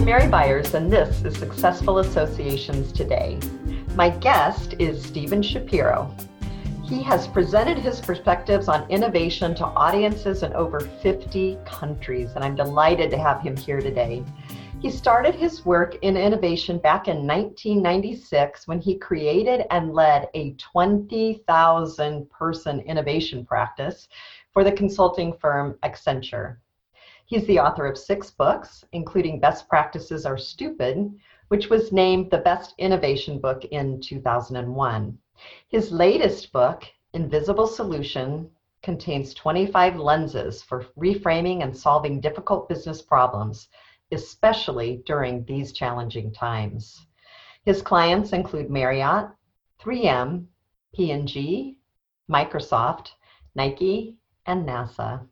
I'm Mary Byers, and this is Successful Associations Today. My guest is Stephen Shapiro. He has presented his perspectives on innovation to audiences in over 50 countries, and I'm delighted to have him here today. He started his work in innovation back in 1996 when he created and led a 20,000 person innovation practice for the consulting firm Accenture. He's the author of six books, including Best Practices Are Stupid, which was named the Best Innovation Book in 2001. His latest book, Invisible Solution, contains 25 lenses for reframing and solving difficult business problems especially during these challenging times. His clients include Marriott, 3M, P&G, Microsoft, Nike, and NASA.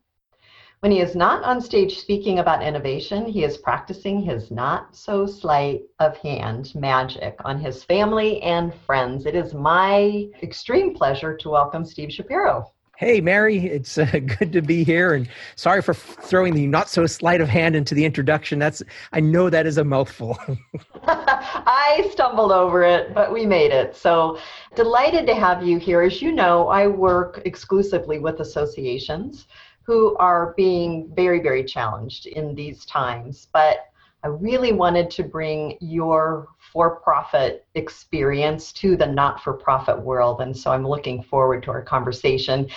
When he is not on stage speaking about innovation, he is practicing his not so sleight of hand magic on his family and friends. It is my extreme pleasure to welcome Steve Shapiro. Hey, Mary, it's uh, good to be here. And sorry for throwing the not so sleight of hand into the introduction. That's I know that is a mouthful. I stumbled over it, but we made it. So delighted to have you here. As you know, I work exclusively with associations who are being very, very challenged in these times. But I really wanted to bring your for profit experience to the not for profit world. And so I'm looking forward to our conversation.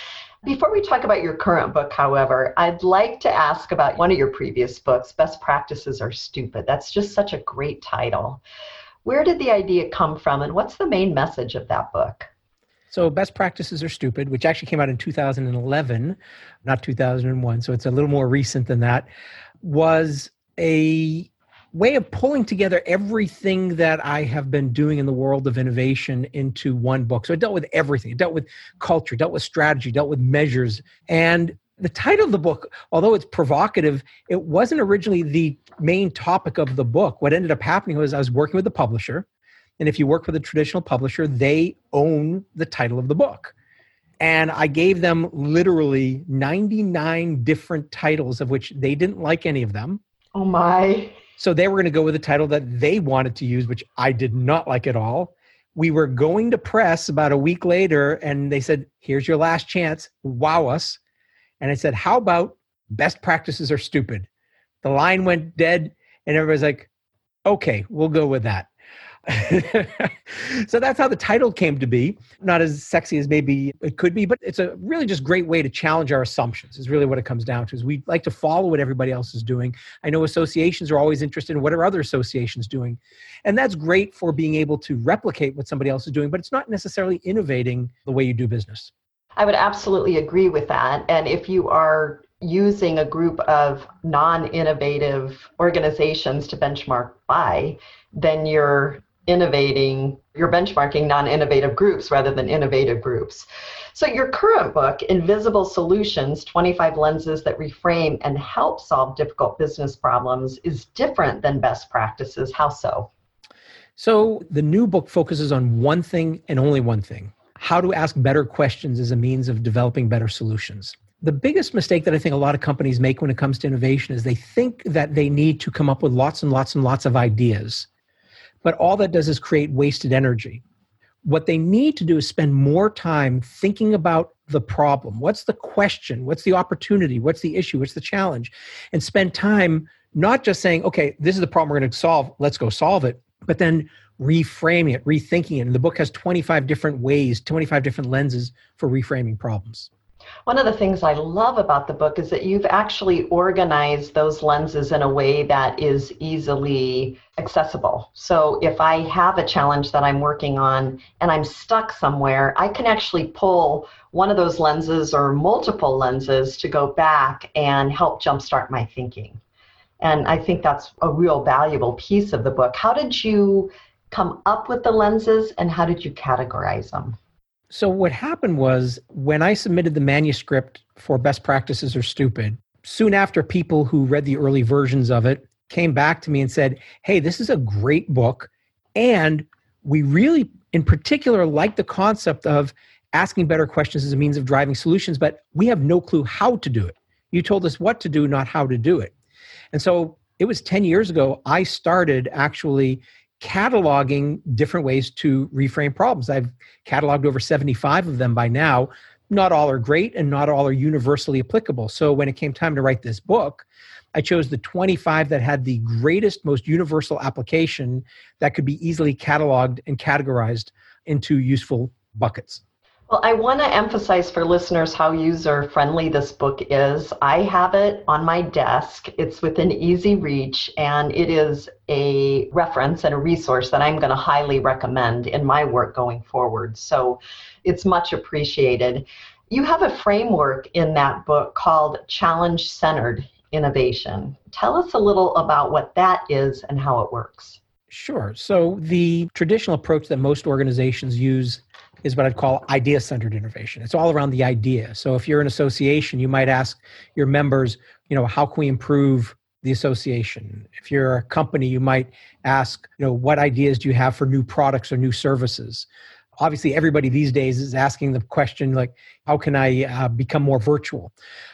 Before we talk about your current book, however, I'd like to ask about one of your previous books, Best Practices Are Stupid. That's just such a great title. Where did the idea come from, and what's the main message of that book? So, Best Practices Are Stupid, which actually came out in 2011, not 2001, so it's a little more recent than that, was a way of pulling together everything that I have been doing in the world of innovation into one book. So it dealt with everything. It dealt with culture, dealt with strategy, dealt with measures. And the title of the book, although it's provocative, it wasn't originally the main topic of the book. What ended up happening was I was working with the publisher. And if you work with a traditional publisher, they own the title of the book. And I gave them literally 99 different titles, of which they didn't like any of them. Oh my. So they were going to go with a title that they wanted to use, which I did not like at all. We were going to press about a week later, and they said, Here's your last chance. Wow us. And I said, How about best practices are stupid? The line went dead, and everybody's like, Okay, we'll go with that. so that's how the title came to be. Not as sexy as maybe it could be, but it's a really just great way to challenge our assumptions. Is really what it comes down to. Is we like to follow what everybody else is doing. I know associations are always interested in what are other associations doing, and that's great for being able to replicate what somebody else is doing. But it's not necessarily innovating the way you do business. I would absolutely agree with that. And if you are using a group of non innovative organizations to benchmark by, then you're innovating, you're benchmarking non innovative groups rather than innovative groups. So, your current book, Invisible Solutions 25 Lenses That Reframe and Help Solve Difficult Business Problems, is different than best practices. How so? So, the new book focuses on one thing and only one thing how to ask better questions as a means of developing better solutions. The biggest mistake that I think a lot of companies make when it comes to innovation is they think that they need to come up with lots and lots and lots of ideas but all that does is create wasted energy. What they need to do is spend more time thinking about the problem. What's the question? What's the opportunity? What's the issue? What's the challenge? And spend time not just saying, okay, this is the problem we're going to solve, let's go solve it, but then reframing it, rethinking it. And the book has 25 different ways, 25 different lenses for reframing problems. One of the things I love about the book is that you've actually organized those lenses in a way that is easily accessible. So if I have a challenge that I'm working on and I'm stuck somewhere, I can actually pull one of those lenses or multiple lenses to go back and help jumpstart my thinking. And I think that's a real valuable piece of the book. How did you come up with the lenses and how did you categorize them? So what happened was when I submitted the manuscript for Best Practices Are Stupid, soon after people who read the early versions of it came back to me and said, Hey, this is a great book. And we really, in particular, like the concept of asking better questions as a means of driving solutions, but we have no clue how to do it. You told us what to do, not how to do it. And so it was 10 years ago I started actually cataloging different ways to reframe problems. I've cataloged over 75 of them by now. Not all are great and not all are universally applicable. So when it came time to write this book, I chose the 25 that had the greatest, most universal application that could be easily cataloged and categorized into useful buckets. Well, I want to emphasize for listeners how user friendly this book is. I have it on my desk. It's within easy reach, and it is a reference and a resource that I'm going to highly recommend in my work going forward. So it's much appreciated. You have a framework in that book called Challenge Centered Innovation. Tell us a little about what that is and how it works. Sure. So, the traditional approach that most organizations use is what I'd call idea centered innovation. It's all around the idea. So if you're an association, you might ask your members, you know, how can we improve the association? If you're a company, you might ask, you know, what ideas do you have for new products or new services? Obviously, everybody these days is asking the question, like, how can I uh, become more virtual?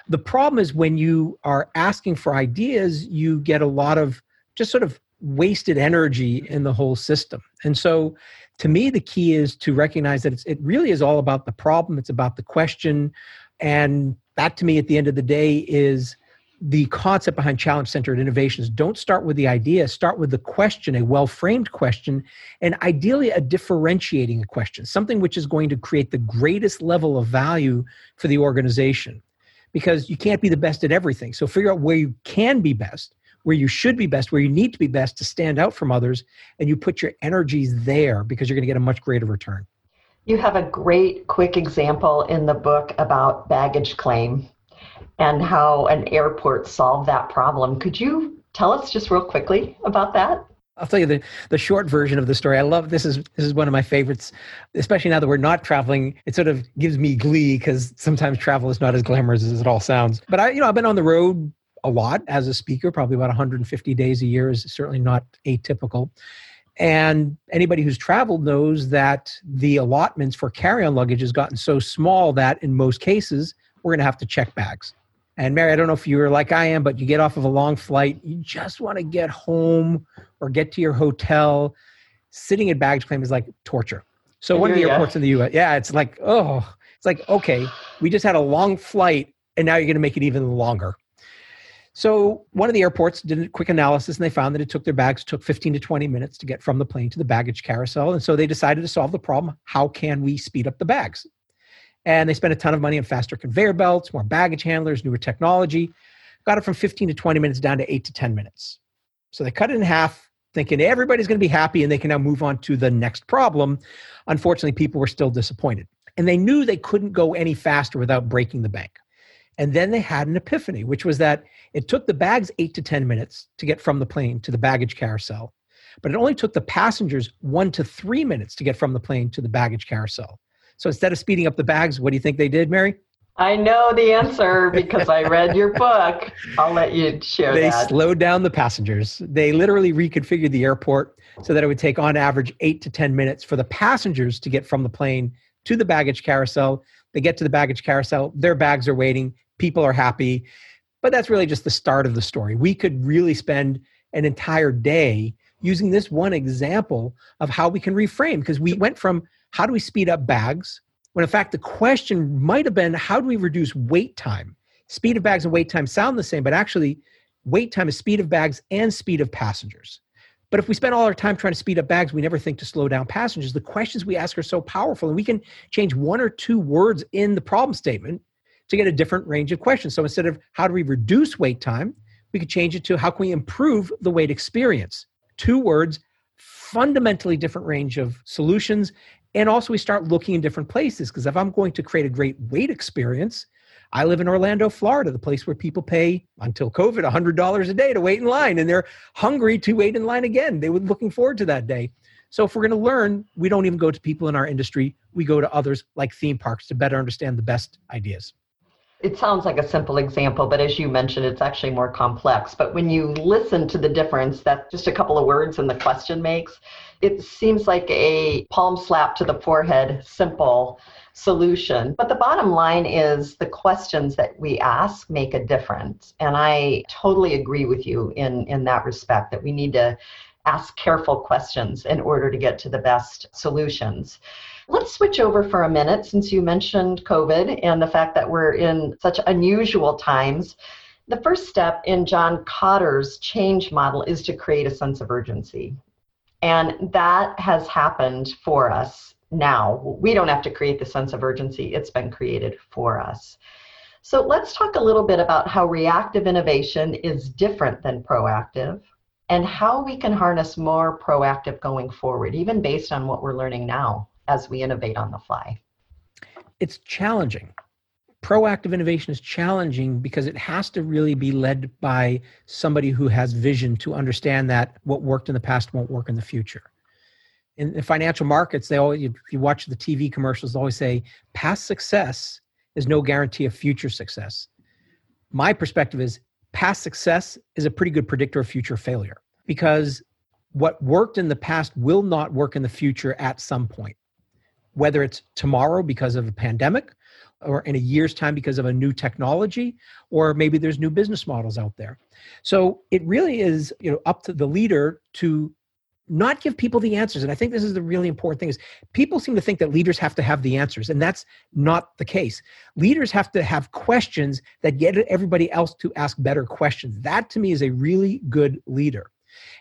The problem is when you are asking for ideas, you get a lot of just sort of wasted energy in the whole system. And so to me, the key is to recognize that it really is all about the problem, it's about the question. And that, to me, at the end of the day, is the concept behind challenge centered innovations. Don't start with the idea, start with the question, a well framed question, and ideally a differentiating question, something which is going to create the greatest level of value for the organization. Because you can't be the best at everything. So figure out where you can be best where you should be best, where you need to be best to stand out from others, and you put your energies there because you're going to get a much greater return. You have a great quick example in the book about baggage claim and how an airport solved that problem. Could you tell us just real quickly about that? I'll tell you the, the short version of the story. I love this is this is one of my favorites, especially now that we're not traveling. It sort of gives me glee because sometimes travel is not as glamorous as it all sounds. But I, you know, I've been on the road a lot as a speaker, probably about 150 days a year is certainly not atypical. And anybody who's traveled knows that the allotments for carry on luggage has gotten so small that in most cases, we're going to have to check bags. And Mary, I don't know if you're like I am, but you get off of a long flight, you just want to get home or get to your hotel. Sitting at baggage claim is like torture. So one of the airports in the US, yeah, it's like, oh, it's like, okay, we just had a long flight and now you're going to make it even longer. So one of the airports did a quick analysis and they found that it took their bags took 15 to 20 minutes to get from the plane to the baggage carousel. And so they decided to solve the problem. How can we speed up the bags? And they spent a ton of money on faster conveyor belts, more baggage handlers, newer technology. Got it from 15 to 20 minutes down to 8 to 10 minutes. So they cut it in half, thinking everybody's going to be happy and they can now move on to the next problem. Unfortunately, people were still disappointed. And they knew they couldn't go any faster without breaking the bank. And then they had an epiphany, which was that it took the bags eight to 10 minutes to get from the plane to the baggage carousel, but it only took the passengers one to three minutes to get from the plane to the baggage carousel. So instead of speeding up the bags, what do you think they did, Mary? I know the answer because I read your book. I'll let you share they that. They slowed down the passengers. They literally reconfigured the airport so that it would take on average eight to 10 minutes for the passengers to get from the plane to the baggage carousel. They get to the baggage carousel, their bags are waiting, people are happy. But that's really just the start of the story. We could really spend an entire day using this one example of how we can reframe because we went from how do we speed up bags when in fact the question might have been how do we reduce wait time speed of bags and wait time sound the same but actually wait time is speed of bags and speed of passengers but if we spend all our time trying to speed up bags we never think to slow down passengers the questions we ask are so powerful and we can change one or two words in the problem statement to get a different range of questions. So instead of how do we reduce wait time, we could change it to how can we improve the wait experience? Two words, fundamentally different range of solutions. And also, we start looking in different places because if I'm going to create a great wait experience, I live in Orlando, Florida, the place where people pay until COVID $100 a day to wait in line, and they're hungry to wait in line again. They were looking forward to that day. So, if we're going to learn, we don't even go to people in our industry, we go to others like theme parks to better understand the best ideas. It sounds like a simple example, but as you mentioned, it's actually more complex. But when you listen to the difference that just a couple of words in the question makes, it seems like a palm slap to the forehead, simple solution. But the bottom line is the questions that we ask make a difference. And I totally agree with you in, in that respect that we need to ask careful questions in order to get to the best solutions. Let's switch over for a minute since you mentioned COVID and the fact that we're in such unusual times. The first step in John Kotter's change model is to create a sense of urgency. And that has happened for us now. We don't have to create the sense of urgency, it's been created for us. So let's talk a little bit about how reactive innovation is different than proactive and how we can harness more proactive going forward, even based on what we're learning now as we innovate on the fly? It's challenging. Proactive innovation is challenging because it has to really be led by somebody who has vision to understand that what worked in the past won't work in the future. In the financial markets, they always, if you watch the TV commercials, they always say past success is no guarantee of future success. My perspective is past success is a pretty good predictor of future failure because what worked in the past will not work in the future at some point whether it's tomorrow because of a pandemic or in a year's time because of a new technology or maybe there's new business models out there. So it really is you know up to the leader to not give people the answers. And i think this is the really important thing is people seem to think that leaders have to have the answers and that's not the case. Leaders have to have questions that get everybody else to ask better questions. That to me is a really good leader.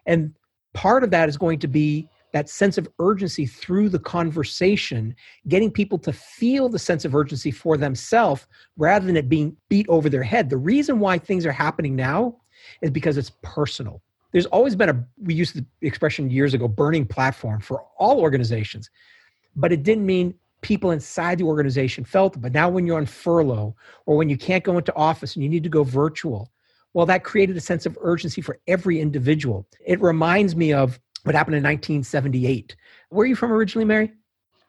And part of that is going to be that sense of urgency through the conversation, getting people to feel the sense of urgency for themselves rather than it being beat over their head. The reason why things are happening now is because it's personal. There's always been a, we used the expression years ago, burning platform for all organizations, but it didn't mean people inside the organization felt it. But now when you're on furlough or when you can't go into office and you need to go virtual, well, that created a sense of urgency for every individual. It reminds me of what happened in 1978. Where are you from originally, Mary?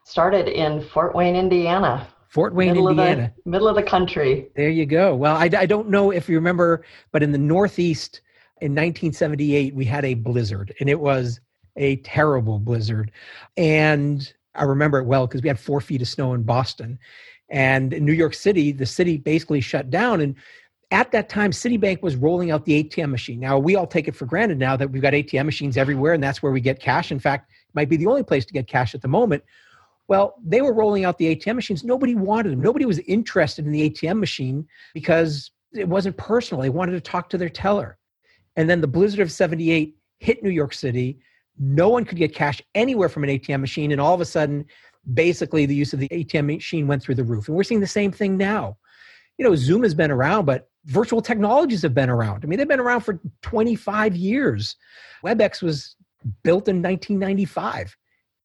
Started in Fort Wayne, Indiana. Fort Wayne, middle Indiana. Of the, middle of the country. There you go. Well, I, I don't know if you remember, but in the Northeast in 1978, we had a blizzard, and it was a terrible blizzard. And I remember it well because we had four feet of snow in Boston. And in New York City, the city basically shut down. And at that time, Citibank was rolling out the ATM machine. Now, we all take it for granted now that we've got ATM machines everywhere, and that's where we get cash. In fact, it might be the only place to get cash at the moment. Well, they were rolling out the ATM machines. Nobody wanted them. Nobody was interested in the ATM machine because it wasn't personal. They wanted to talk to their teller. And then the blizzard of 78 hit New York City. No one could get cash anywhere from an ATM machine. And all of a sudden, basically, the use of the ATM machine went through the roof. And we're seeing the same thing now. You know, Zoom has been around, but virtual technologies have been around. I mean, they've been around for 25 years. WebEx was built in 1995.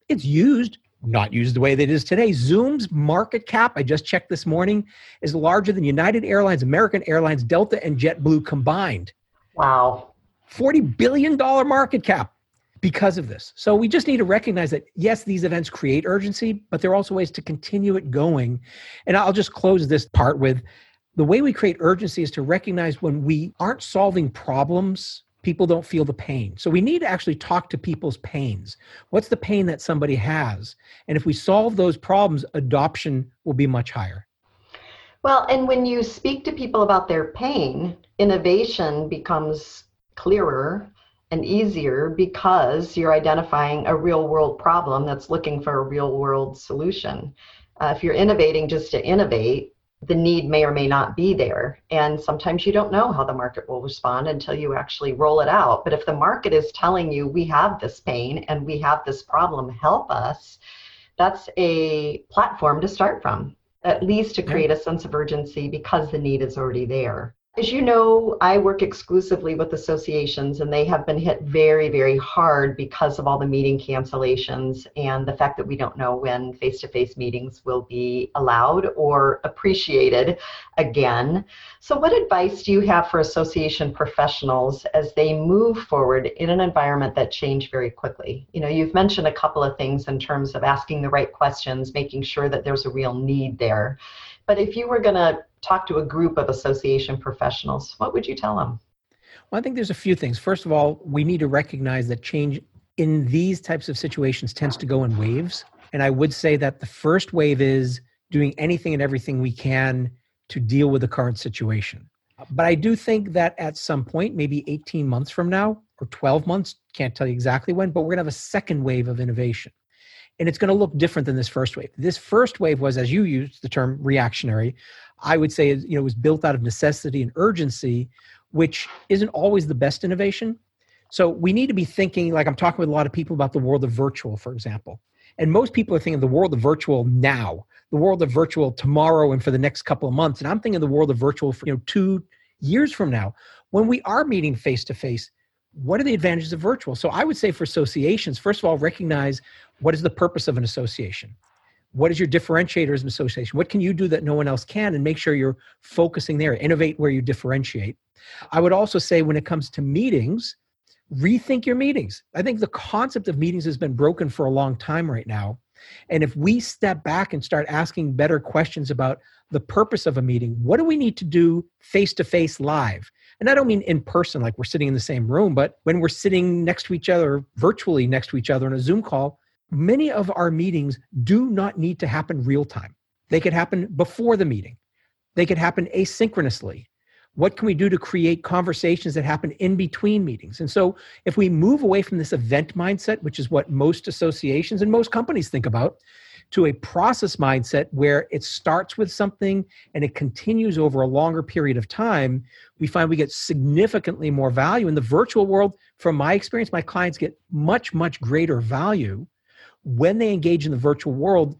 It's used, not used the way that it is today. Zoom's market cap, I just checked this morning, is larger than United Airlines, American Airlines, Delta, and JetBlue combined. Wow. $40 billion market cap because of this. So we just need to recognize that, yes, these events create urgency, but there are also ways to continue it going. And I'll just close this part with the way we create urgency is to recognize when we aren't solving problems people don't feel the pain. So we need to actually talk to people's pains. What's the pain that somebody has? And if we solve those problems adoption will be much higher. Well and when you speak to people about their pain innovation becomes clearer and easier because you're identifying a real world problem that's looking for a real world solution. Uh, if you're innovating just to innovate the need may or may not be there. And sometimes you don't know how the market will respond until you actually roll it out. But if the market is telling you, we have this pain and we have this problem, help us, that's a platform to start from, at least to create a sense of urgency because the need is already there. As you know, I work exclusively with associations, and they have been hit very, very hard because of all the meeting cancellations and the fact that we don't know when face to face meetings will be allowed or appreciated again. So, what advice do you have for association professionals as they move forward in an environment that changed very quickly? You know, you've mentioned a couple of things in terms of asking the right questions, making sure that there's a real need there. But if you were going to talk to a group of association professionals, what would you tell them? Well, I think there's a few things. First of all, we need to recognize that change in these types of situations tends to go in waves. And I would say that the first wave is doing anything and everything we can to deal with the current situation. But I do think that at some point, maybe 18 months from now or 12 months, can't tell you exactly when, but we're going to have a second wave of innovation. And it's going to look different than this first wave. This first wave was, as you used the term reactionary, I would say you know, was built out of necessity and urgency, which isn't always the best innovation. So we need to be thinking, like I'm talking with a lot of people about the world of virtual, for example. And most people are thinking the world of virtual now, the world of virtual tomorrow and for the next couple of months. And I'm thinking the world of virtual for you know two years from now. When we are meeting face to face, what are the advantages of virtual? So I would say for associations, first of all, recognize what is the purpose of an association? What is your differentiator as an association? What can you do that no one else can? And make sure you're focusing there, innovate where you differentiate. I would also say when it comes to meetings, rethink your meetings. I think the concept of meetings has been broken for a long time right now. And if we step back and start asking better questions about the purpose of a meeting, what do we need to do face to face live? And I don't mean in person, like we're sitting in the same room, but when we're sitting next to each other, virtually next to each other in a Zoom call, many of our meetings do not need to happen real time. They could happen before the meeting, they could happen asynchronously. What can we do to create conversations that happen in between meetings? And so, if we move away from this event mindset, which is what most associations and most companies think about, to a process mindset where it starts with something and it continues over a longer period of time, we find we get significantly more value. In the virtual world, from my experience, my clients get much, much greater value when they engage in the virtual world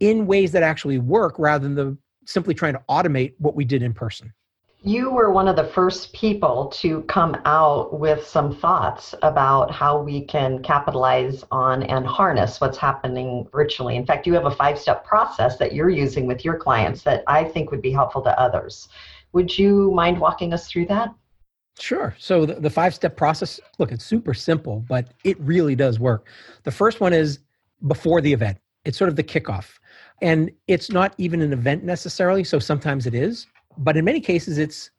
in ways that actually work rather than the simply trying to automate what we did in person you were one of the first people to come out with some thoughts about how we can capitalize on and harness what's happening virtually. In fact, you have a five step process that you're using with your clients that I think would be helpful to others. Would you mind walking us through that? Sure. So the, the five step process, look, it's super simple, but it really does work. The first one is before the event, it's sort of the kickoff. And it's not even an event necessarily, so sometimes it is but in many cases it's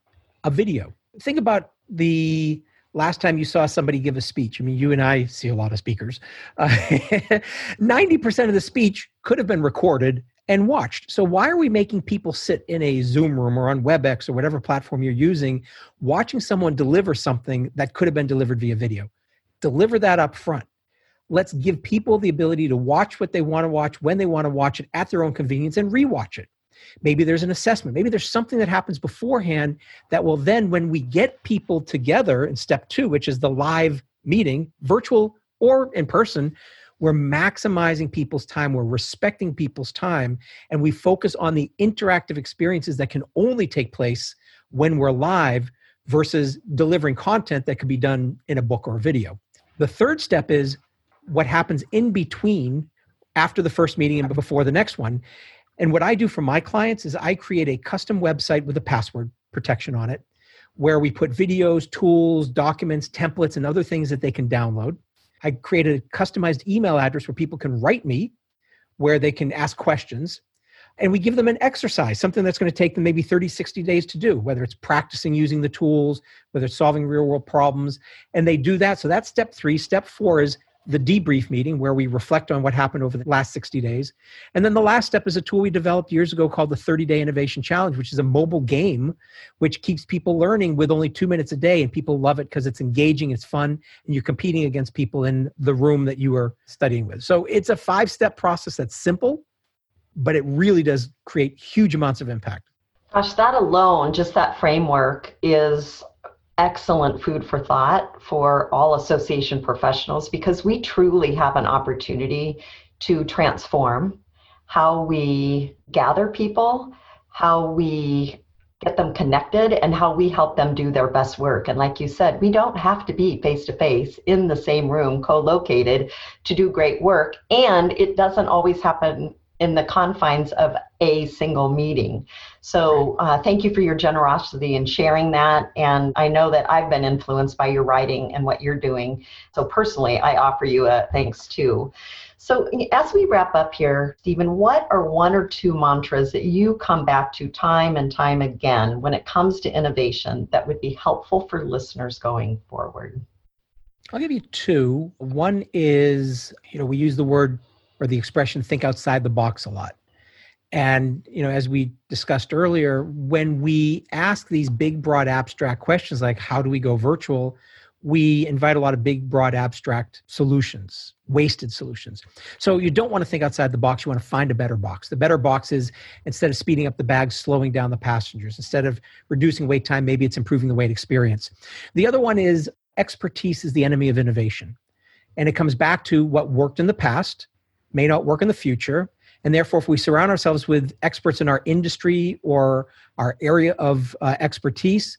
a video. Think about the last time you saw somebody give a speech. I mean you and i see a lot of speakers. Uh, 90% of the speech could have been recorded and watched. So why are we making people sit in a zoom room or on webex or whatever platform you're using watching someone deliver something that could have been delivered via video? Deliver that up front let's give people the ability to watch what they want to watch when they want to watch it at their own convenience and rewatch it Maybe there's an assessment. Maybe there's something that happens beforehand that will then, when we get people together in step two, which is the live meeting, virtual or in person, we're maximizing people's time, we're respecting people's time, and we focus on the interactive experiences that can only take place when we're live versus delivering content that could be done in a book or a video. The third step is what happens in between after the first meeting and before the next one. And what I do for my clients is I create a custom website with a password protection on it where we put videos, tools, documents, templates, and other things that they can download. I create a customized email address where people can write me, where they can ask questions. And we give them an exercise, something that's going to take them maybe 30, 60 days to do, whether it's practicing using the tools, whether it's solving real world problems. And they do that. So that's step three. Step four is the debrief meeting where we reflect on what happened over the last 60 days. And then the last step is a tool we developed years ago called the 30 Day Innovation Challenge, which is a mobile game which keeps people learning with only two minutes a day. And people love it because it's engaging, it's fun, and you're competing against people in the room that you are studying with. So it's a five step process that's simple, but it really does create huge amounts of impact. Gosh, that alone, just that framework is excellent food for thought for all association professionals because we truly have an opportunity to transform how we gather people, how we get them connected, and how we help them do their best work. And like you said, we don't have to be face to face in the same room, co located, to do great work. And it doesn't always happen in the confines of a single meeting. So, uh, thank you for your generosity in sharing that. And I know that I've been influenced by your writing and what you're doing. So, personally, I offer you a thanks too. So, as we wrap up here, Stephen, what are one or two mantras that you come back to time and time again when it comes to innovation that would be helpful for listeners going forward? I'll give you two. One is, you know, we use the word or the expression think outside the box a lot. And, you know, as we discussed earlier, when we ask these big, broad, abstract questions like how do we go virtual, we invite a lot of big, broad, abstract solutions, wasted solutions. So you don't want to think outside the box. You want to find a better box. The better box is instead of speeding up the bags, slowing down the passengers. Instead of reducing wait time, maybe it's improving the wait experience. The other one is expertise is the enemy of innovation. And it comes back to what worked in the past may not work in the future. And therefore, if we surround ourselves with experts in our industry or our area of uh, expertise,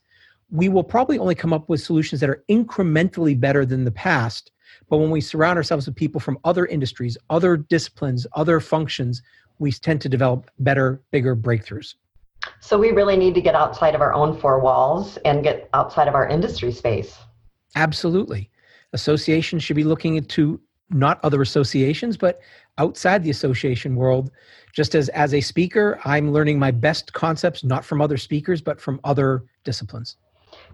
we will probably only come up with solutions that are incrementally better than the past. But when we surround ourselves with people from other industries, other disciplines, other functions, we tend to develop better, bigger breakthroughs. So we really need to get outside of our own four walls and get outside of our industry space. Absolutely. Associations should be looking into not other associations, but outside the association world. Just as as a speaker, I'm learning my best concepts not from other speakers, but from other disciplines.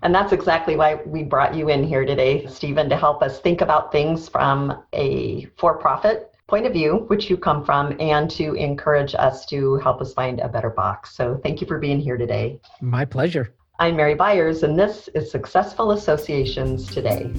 And that's exactly why we brought you in here today, Stephen, to help us think about things from a for profit point of view, which you come from, and to encourage us to help us find a better box. So thank you for being here today. My pleasure. I'm Mary Byers, and this is Successful Associations Today.